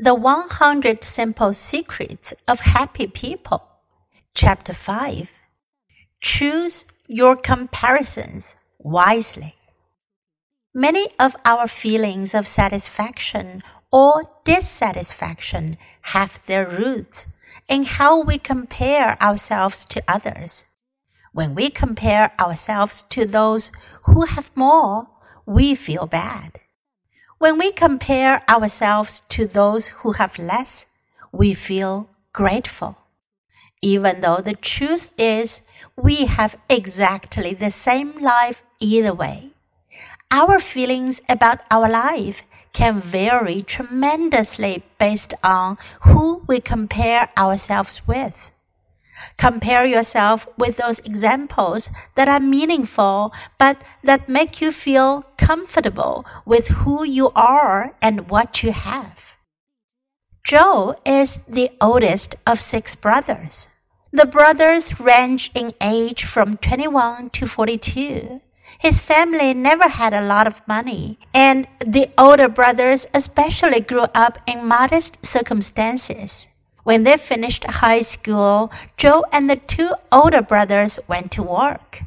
The 100 Simple Secrets of Happy People. Chapter 5. Choose your comparisons wisely. Many of our feelings of satisfaction or dissatisfaction have their roots in how we compare ourselves to others. When we compare ourselves to those who have more, we feel bad. When we compare ourselves to those who have less, we feel grateful. Even though the truth is we have exactly the same life either way. Our feelings about our life can vary tremendously based on who we compare ourselves with. Compare yourself with those examples that are meaningful but that make you feel comfortable with who you are and what you have. Joe is the oldest of six brothers. The brothers range in age from 21 to 42. His family never had a lot of money, and the older brothers especially grew up in modest circumstances. When they finished high school, Joe and the two older brothers went to work.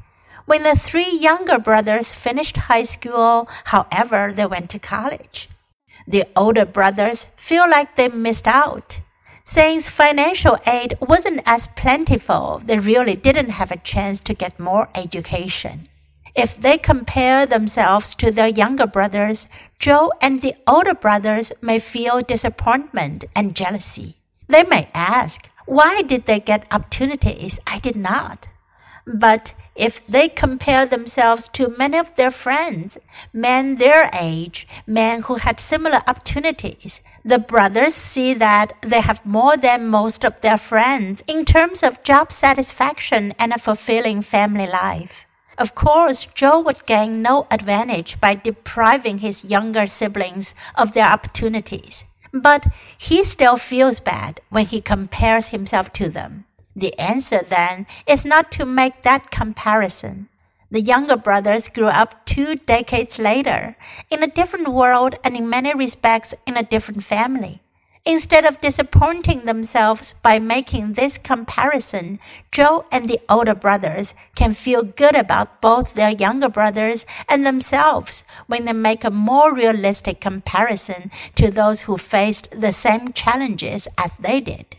When the three younger brothers finished high school, however, they went to college. The older brothers feel like they missed out. Since financial aid wasn't as plentiful, they really didn't have a chance to get more education. If they compare themselves to their younger brothers, Joe and the older brothers may feel disappointment and jealousy. They may ask, why did they get opportunities I did not? But if they compare themselves to many of their friends, men their age, men who had similar opportunities, the brothers see that they have more than most of their friends in terms of job satisfaction and a fulfilling family life. Of course, Joe would gain no advantage by depriving his younger siblings of their opportunities. But he still feels bad when he compares himself to them. The answer then is not to make that comparison. The younger brothers grew up two decades later in a different world and in many respects in a different family. Instead of disappointing themselves by making this comparison, Joe and the older brothers can feel good about both their younger brothers and themselves when they make a more realistic comparison to those who faced the same challenges as they did.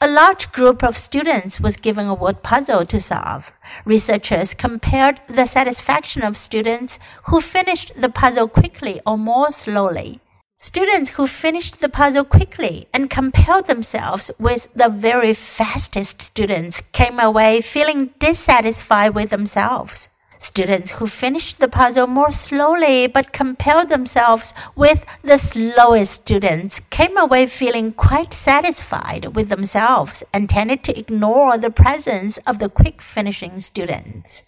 A large group of students was given a word puzzle to solve. Researchers compared the satisfaction of students who finished the puzzle quickly or more slowly. Students who finished the puzzle quickly and compelled themselves with the very fastest students came away feeling dissatisfied with themselves. Students who finished the puzzle more slowly but compelled themselves with the slowest students came away feeling quite satisfied with themselves and tended to ignore the presence of the quick finishing students.